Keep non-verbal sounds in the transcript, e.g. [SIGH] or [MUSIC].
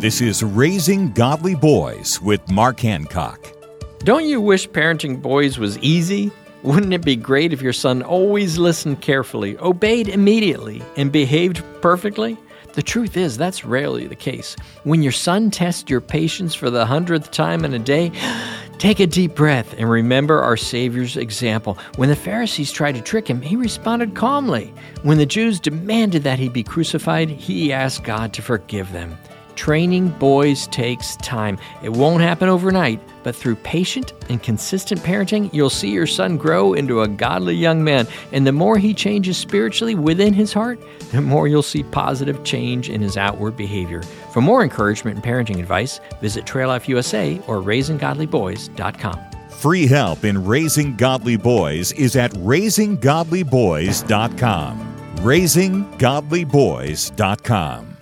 This is Raising Godly Boys with Mark Hancock. Don't you wish parenting boys was easy? Wouldn't it be great if your son always listened carefully, obeyed immediately, and behaved perfectly? The truth is, that's rarely the case. When your son tests your patience for the hundredth time in a day, [GASPS] take a deep breath and remember our Savior's example. When the Pharisees tried to trick him, he responded calmly. When the Jews demanded that he be crucified, he asked God to forgive them. Training boys takes time. It won't happen overnight, but through patient and consistent parenting, you'll see your son grow into a godly young man. And the more he changes spiritually within his heart, the more you'll see positive change in his outward behavior. For more encouragement and parenting advice, visit Trail Life USA or raisinggodlyboys.com. Free help in raising godly boys is at raisinggodlyboys.com. Raisinggodlyboys.com.